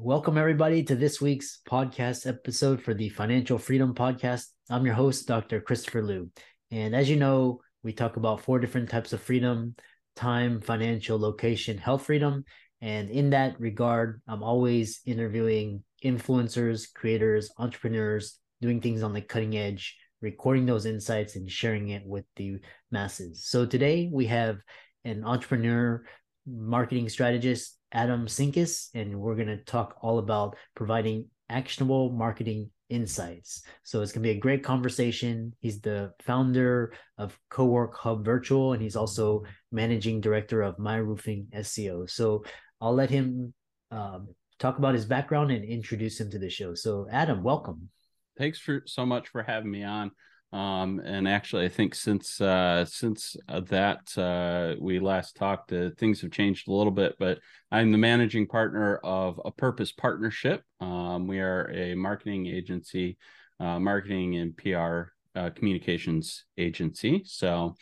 Welcome, everybody, to this week's podcast episode for the Financial Freedom Podcast. I'm your host, Dr. Christopher Loo. And as you know, we talk about four different types of freedom time, financial, location, health freedom. And in that regard, I'm always interviewing influencers, creators, entrepreneurs, doing things on the cutting edge, recording those insights and sharing it with the masses. So today we have an entrepreneur, marketing strategist, Adam Sinkus, and we're going to talk all about providing actionable marketing insights. So it's going to be a great conversation. He's the founder of Cowork Hub Virtual, and he's also managing director of My Roofing SEO. So I'll let him um, talk about his background and introduce him to the show. So Adam, welcome. Thanks for so much for having me on. Um, and actually, I think since uh, since uh, that uh, we last talked, uh, things have changed a little bit. But I'm the managing partner of a Purpose Partnership. Um, we are a marketing agency, uh, marketing and PR uh, communications agency. So,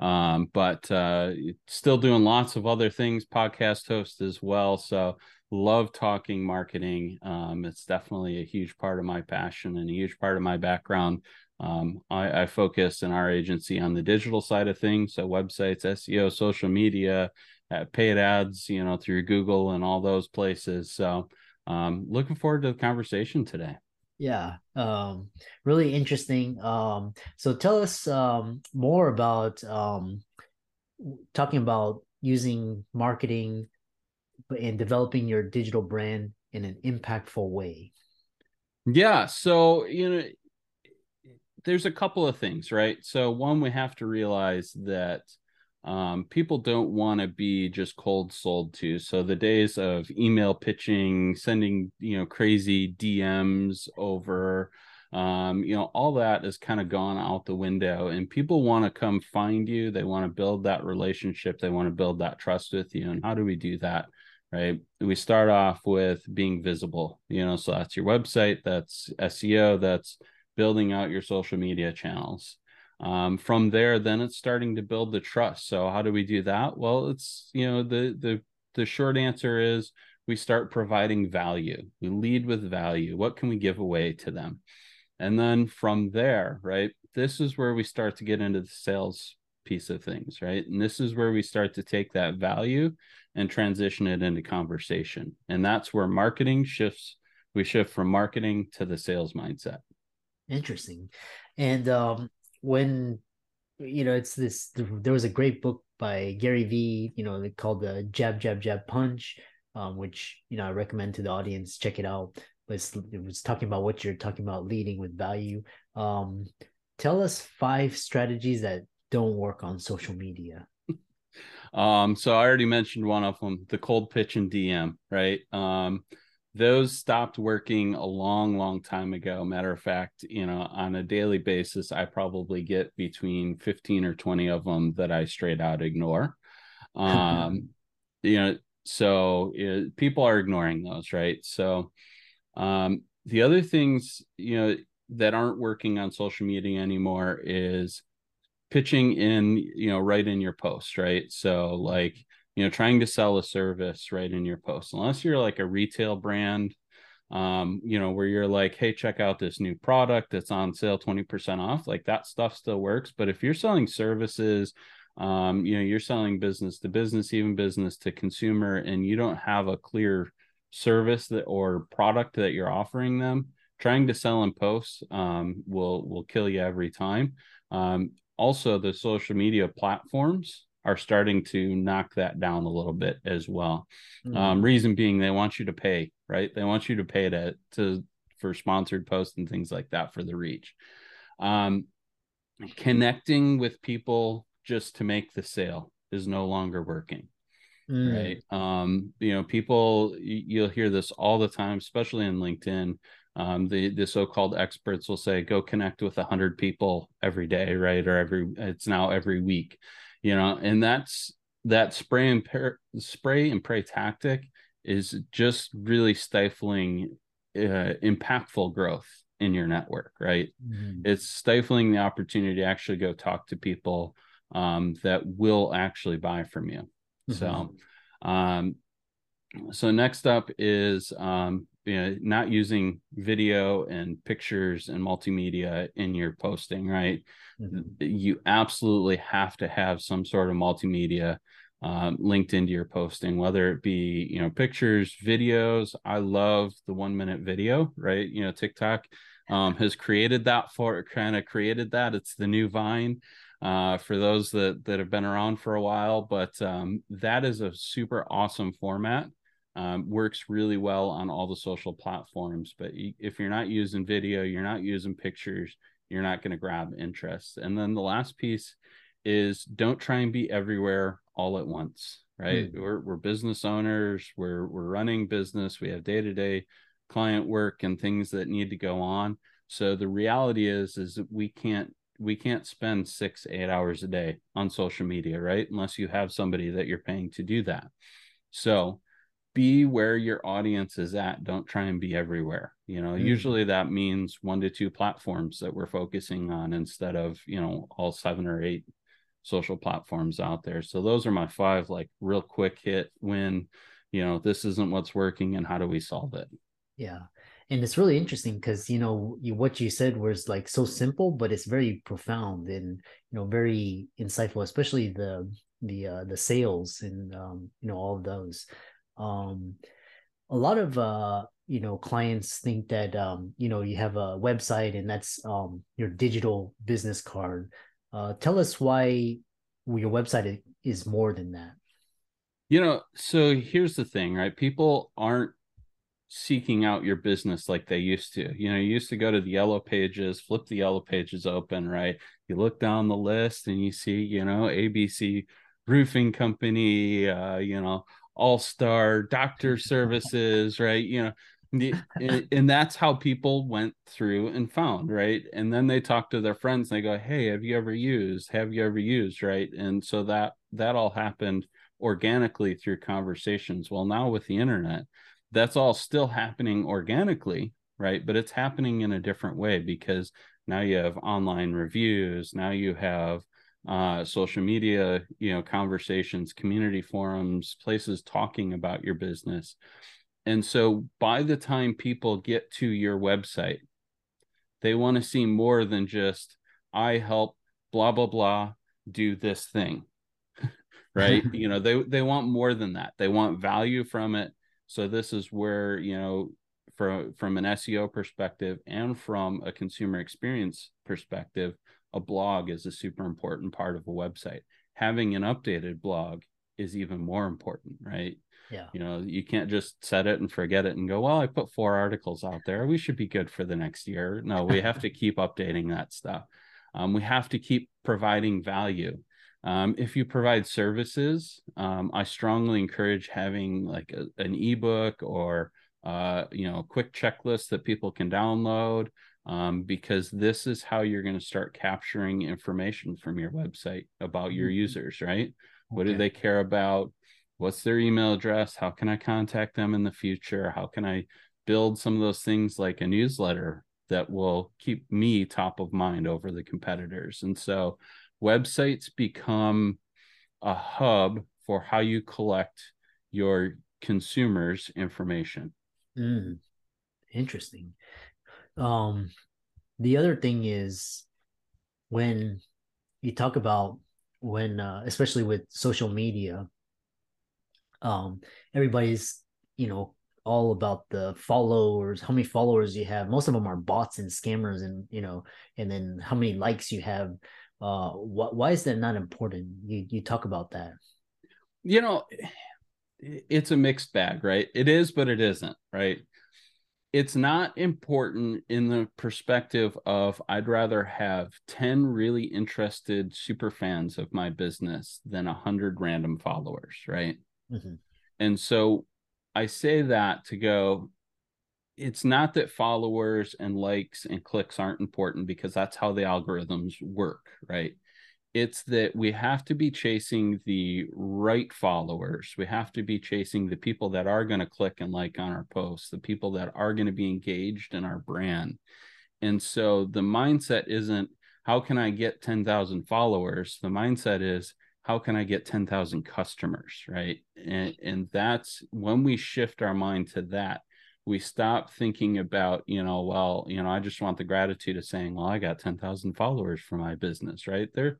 um, but uh, still doing lots of other things, podcast host as well. So, love talking marketing. Um, it's definitely a huge part of my passion and a huge part of my background. Um, I, I, focus in our agency on the digital side of things, so websites, SEO, social media, uh, paid ads, you know, through Google and all those places. So, um, looking forward to the conversation today. Yeah, um, really interesting. Um, so, tell us um, more about um, talking about using marketing and developing your digital brand in an impactful way. Yeah, so you know there's a couple of things, right? So one, we have to realize that um, people don't want to be just cold sold to. So the days of email pitching, sending you know crazy DMs over, um, you know, all that is kind of gone out the window. And people want to come find you. They want to build that relationship. They want to build that trust with you. And how do we do that? Right. We start off with being visible. You know, so that's your website. That's SEO. That's building out your social media channels. Um, from there, then it's starting to build the trust. So how do we do that? Well, it's you know the the the short answer is we start providing value. We lead with value. What can we give away to them? And then from there, right? This is where we start to get into the sales piece of things, right? And this is where we start to take that value and transition it into conversation. And that's where marketing shifts. We shift from marketing to the sales mindset. Interesting. And um, when you know, it's this. There was a great book by Gary Vee. You know, called the Jab Jab Jab Punch, um, which you know I recommend to the audience. Check it out. But it was talking about what you're talking about, leading with value. Um, tell us five strategies that don't work on social media. Um, so I already mentioned one of them, the cold pitch and DM, right? Um, those stopped working a long long time ago. Matter of fact you know on a daily basis i probably get between 15 or 20 of them that i straight out ignore. Um you know so it, people are ignoring those right? So um the other things you know that aren't working on social media anymore is pitching in you know right in your post right so like you know trying to sell a service right in your post unless you're like a retail brand um, you know, where you're like, hey, check out this new product that's on sale 20% off. Like that stuff still works. But if you're selling services, um, you know, you're selling business to business, even business to consumer, and you don't have a clear service that or product that you're offering them, trying to sell in posts um, will will kill you every time. Um, also, the social media platforms are starting to knock that down a little bit as well. Mm. Um, reason being, they want you to pay, right? They want you to pay to to for sponsored posts and things like that for the reach. Um, connecting with people just to make the sale is no longer working. Mm. Right. Um, you know, people you'll hear this all the time, especially in LinkedIn. Um, the the so-called experts will say, go connect with a hundred people every day, right? Or every it's now every week you know, and that's that spray and spray and pray tactic is just really stifling uh, impactful growth in your network, right? Mm-hmm. It's stifling the opportunity to actually go talk to people um, that will actually buy from you. Mm-hmm. So, um, so next up is um, you know, not using video and pictures and multimedia in your posting, right? Mm-hmm. You absolutely have to have some sort of multimedia um, linked into your posting, whether it be you know pictures, videos. I love the one minute video, right? You know, TikTok um, has created that for kind of created that. It's the new Vine uh, for those that that have been around for a while, but um, that is a super awesome format um, works really well on all the social platforms. But if you're not using video, you're not using pictures, you're not going to grab interest. And then the last piece is don't try and be everywhere all at once. Right? Mm. We're we're business owners. We're we're running business. We have day to day client work and things that need to go on. So the reality is is that we can't we can't spend six eight hours a day on social media right unless you have somebody that you're paying to do that so be where your audience is at don't try and be everywhere you know? Mm-hmm. usually that means one to two platforms that we're focusing on instead of you know all seven or eight social platforms out there. So those are my five like real quick hit when you know this isn't what's working and how do we solve it? Yeah. And it's really interesting because you know you, what you said was like so simple but it's very profound and you know very insightful especially the the uh, the sales and um, you know all of those um, a lot of uh, you know clients think that um, you know you have a website and that's um, your digital business card. Uh, tell us why your website is more than that. You know, so here's the thing, right? People aren't seeking out your business like they used to. You know, you used to go to the yellow pages, flip the yellow pages open, right? You look down the list and you see, you know, ABC roofing company, uh, you know, all star doctor services, right? You know, the, and that's how people went through and found, right? And then they talk to their friends and they go, Hey, have you ever used? Have you ever used? Right. And so that that all happened organically through conversations. Well, now with the internet, that's all still happening organically, right? But it's happening in a different way because now you have online reviews, now you have uh, social media, you know, conversations, community forums, places talking about your business. And so by the time people get to your website, they want to see more than just, I help blah, blah, blah do this thing. right. you know, they, they want more than that. They want value from it. So this is where, you know, from from an SEO perspective and from a consumer experience perspective, a blog is a super important part of a website. Having an updated blog is even more important, right? Yeah. You know, you can't just set it and forget it and go, well, I put four articles out there. We should be good for the next year. No, we have to keep updating that stuff. Um, we have to keep providing value. Um, if you provide services, um, I strongly encourage having like a, an ebook or uh, you know, a quick checklist that people can download um, because this is how you're going to start capturing information from your website about your mm-hmm. users, right? Okay. What do they care about? What's their email address? How can I contact them in the future? How can I build some of those things like a newsletter that will keep me top of mind over the competitors? And so websites become a hub for how you collect your consumers' information. Mm. interesting. Um, the other thing is when you talk about when, uh, especially with social media, um, everybody's you know all about the followers, how many followers you have. Most of them are bots and scammers, and you know, and then how many likes you have. Uh, wh- why is that not important? You you talk about that. You know, it's a mixed bag, right? It is, but it isn't, right? It's not important in the perspective of I'd rather have 10 really interested super fans of my business than 100 random followers, right? Mm-hmm. And so I say that to go, it's not that followers and likes and clicks aren't important because that's how the algorithms work, right? It's that we have to be chasing the right followers. We have to be chasing the people that are going to click and like on our posts, the people that are going to be engaged in our brand. And so the mindset isn't how can I get 10,000 followers? The mindset is how can I get 10,000 customers, right? And, and that's when we shift our mind to that, we stop thinking about, you know, well, you know, I just want the gratitude of saying, well, I got 10,000 followers for my business, right? There,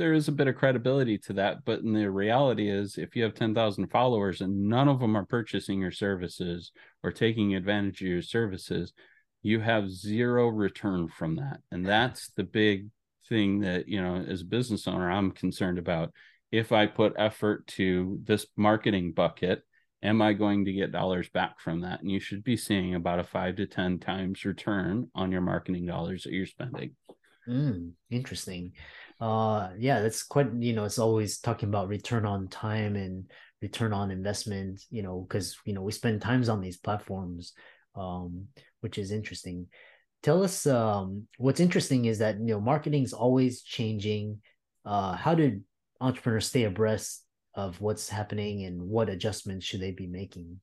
there is a bit of credibility to that, but in the reality is if you have 10,000 followers and none of them are purchasing your services or taking advantage of your services, you have zero return from that. And that's the big thing that, you know, as a business owner, I'm concerned about if I put effort to this marketing bucket, am I going to get dollars back from that? And you should be seeing about a five to 10 times return on your marketing dollars that you're spending. Mm, interesting. Uh, yeah, that's quite, you know, it's always talking about return on time and return on investment, you know, because, you know, we spend times on these platforms, um, which is interesting. Tell us, um, what's interesting is that, you know, marketing is always changing. Uh, how do entrepreneurs stay abreast of what's happening and what adjustments should they be making?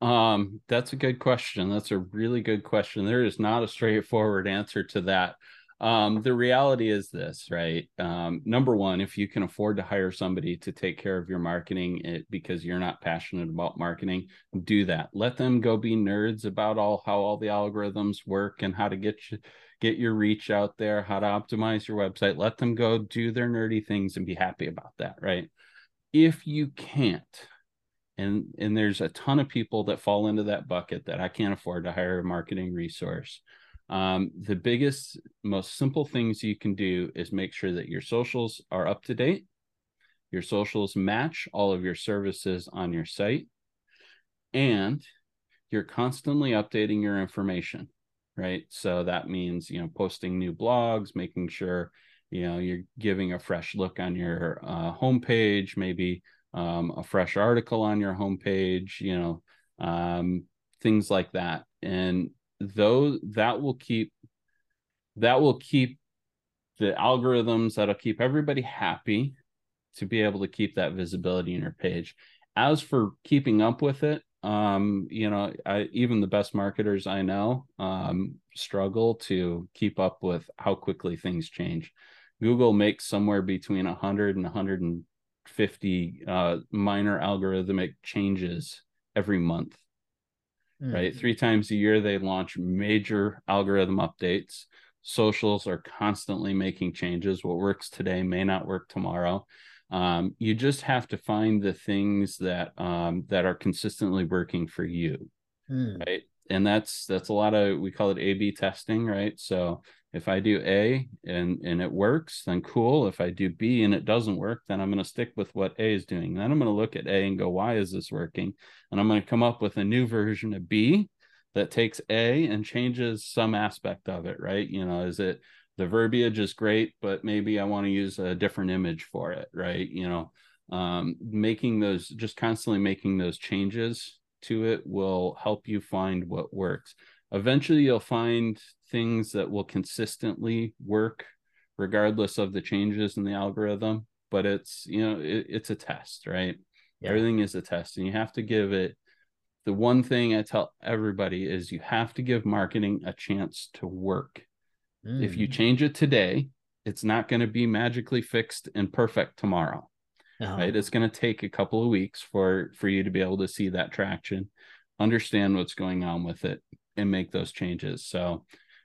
Um, that's a good question. That's a really good question. There is not a straightforward answer to that. Um, the reality is this, right? Um, number one, if you can afford to hire somebody to take care of your marketing it, because you're not passionate about marketing, do that. Let them go be nerds about all how all the algorithms work and how to get you get your reach out there, how to optimize your website. Let them go do their nerdy things and be happy about that, right? If you can't, and and there's a ton of people that fall into that bucket that I can't afford to hire a marketing resource. Um, the biggest, most simple things you can do is make sure that your socials are up to date. Your socials match all of your services on your site, and you're constantly updating your information right? So that means, you know, posting new blogs, making sure, you know, you're giving a fresh look on your uh, homepage, maybe um, a fresh article on your homepage, you know, um, things like that. And those that will keep that will keep the algorithms that'll keep everybody happy to be able to keep that visibility in your page. As for keeping up with it, um you know i even the best marketers i know um struggle to keep up with how quickly things change google makes somewhere between 100 and 150 uh minor algorithmic changes every month mm. right three times a year they launch major algorithm updates. Socials are constantly making changes. What works today may not work tomorrow. Um, you just have to find the things that um, that are consistently working for you mm. right? And that's that's a lot of we call it a b testing right? So if i do a and and it works then cool if i do b and it doesn't work then i'm going to stick with what a is doing then i'm going to look at a and go why is this working and i'm going to come up with a new version of b that takes a and changes some aspect of it right you know is it the verbiage is great, but maybe I want to use a different image for it, right? You know, um, making those just constantly making those changes to it will help you find what works. Eventually, you'll find things that will consistently work regardless of the changes in the algorithm. But it's you know it, it's a test, right? Yeah. Everything is a test, and you have to give it. The one thing I tell everybody is you have to give marketing a chance to work Mm. If you mm. change it today, it's not going to be magically fixed and perfect tomorrow. Uh-huh. Right? It's going to take a couple of weeks for for you to be able to see that traction. understand what's going on with it and make those changes so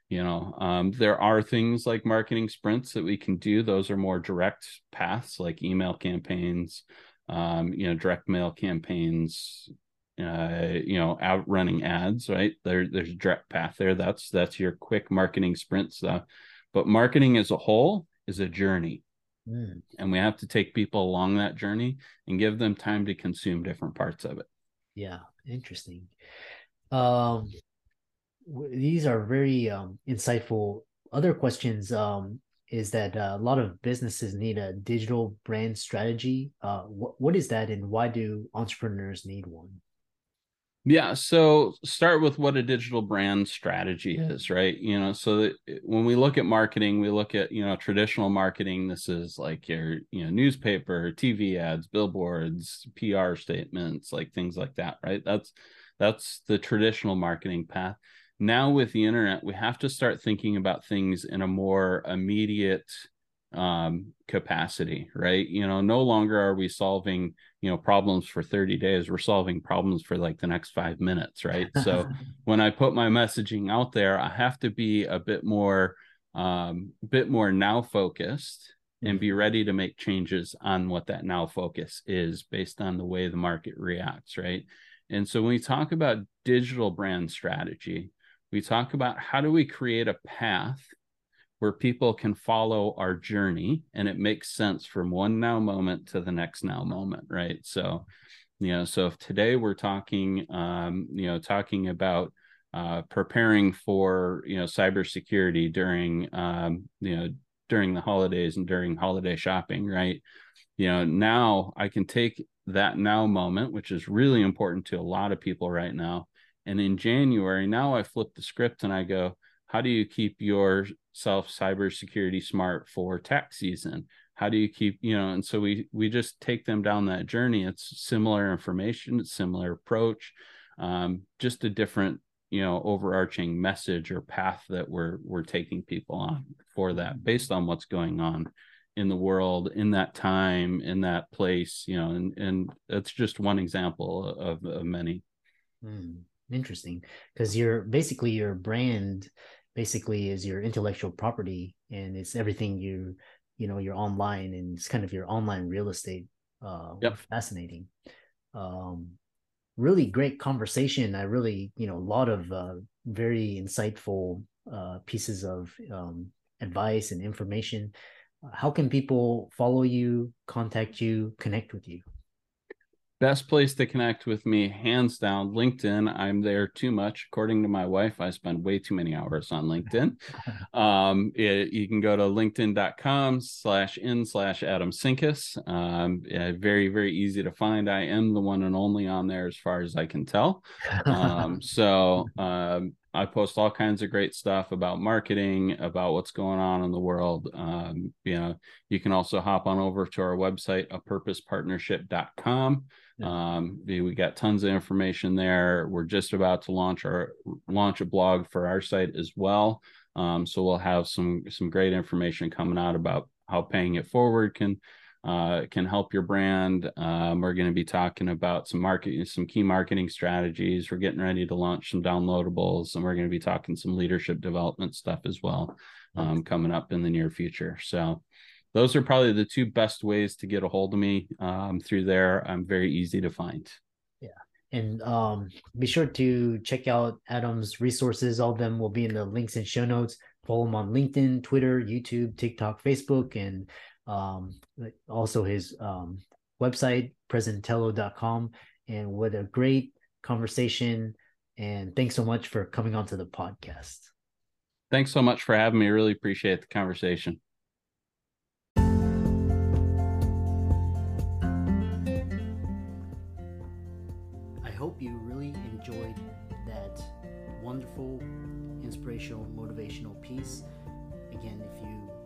you know um, there are things like marketing sprints that we can do. Those are more direct paths like email campaigns um, you know direct mail campaigns uh, you know out running ads right? There there's a direct path there. That's that's your quick marketing sprint stuff. But marketing as a whole is a journey. Mm. and we have to take people along that journey and give them time to consume different parts of it. Yeah interesting. Um these are very um, insightful. Other questions um, is that uh, a lot of businesses need a digital brand strategy. Uh, wh- what is that, and why do entrepreneurs need one? Yeah, so start with what a digital brand strategy is, right? You know, so that when we look at marketing, we look at you know traditional marketing. This is like your you know newspaper, TV ads, billboards, PR statements, like things like that, right? That's that's the traditional marketing path now with the internet we have to start thinking about things in a more immediate um, capacity right? You know no longer are we solving you know problems for 30 days. We're solving problems for like the next five minutes right? So when i put my messaging out there i have to be a bit more um bit more now focused and be ready to make changes on what that now focus is based on the way the market reacts right? And so when we talk about digital brand strategy we talk about how do we create a path where people can follow our journey and it makes sense from one now moment to the next now moment right? So you know so if today we're talking um you know talking about uh preparing for you know cybersecurity during um you know during the holidays and during holiday shopping right? You know now i can take that now moment which is really important to a lot of people right now and in January, now I flip the script and I go, how do you keep yourself cybersecurity smart for tax season? How do you keep, you know, and so we we just take them down that journey. It's similar information, it's similar approach, um, just a different, you know, overarching message or path that we're we're taking people on for that based on what's going on in the world in that time in that place you know and and that's just one example of, of many mm interesting because you're basically your brand basically is your intellectual property and it's everything you you know you're online and it's kind of your online real estate uh yep. fascinating. Um really great conversation. I really you know a lot of uh very insightful uh pieces of um advice and information. How can people follow you contact you connect with you best place to connect with me hands down linkedin. I'm there too much. According to my wife i spend way too many hours on linkedin. Um, it, you can go to linkedin.com slash in slash adam sinkus um, yeah, very very easy to find. I am the one and only on there as far as i can tell. Um, so um, I post all kinds of great stuff about marketing, about what's going on in the world. Um, you know, you can also hop on over to our website, apurposepartnership.com. Um, we got tons of information there. We're just about to launch our launch a blog for our site as well. Um, so we'll have some some great information coming out about how paying it forward can uh, can help your brand. Um, we're going to be talking about some marketing, some key marketing strategies. We're getting ready to launch some downloadables, and we're going to be talking some leadership development stuff as well um, coming up in the near future. So those are probably the two best ways to get a hold of me um, through there. I'm very easy to find. Yeah. And um, be sure to check out Adam's resources. All of them will be in the links and show notes. Follow him on LinkedIn, Twitter, YouTube, TikTok, Facebook, and um, also his um, website, presentello.com. And what a great conversation. And thanks so much for coming onto the podcast. Thanks so much for having me. I really appreciate the conversation. I hope you really enjoyed that wonderful, inspirational, motivational piece. Again, if you,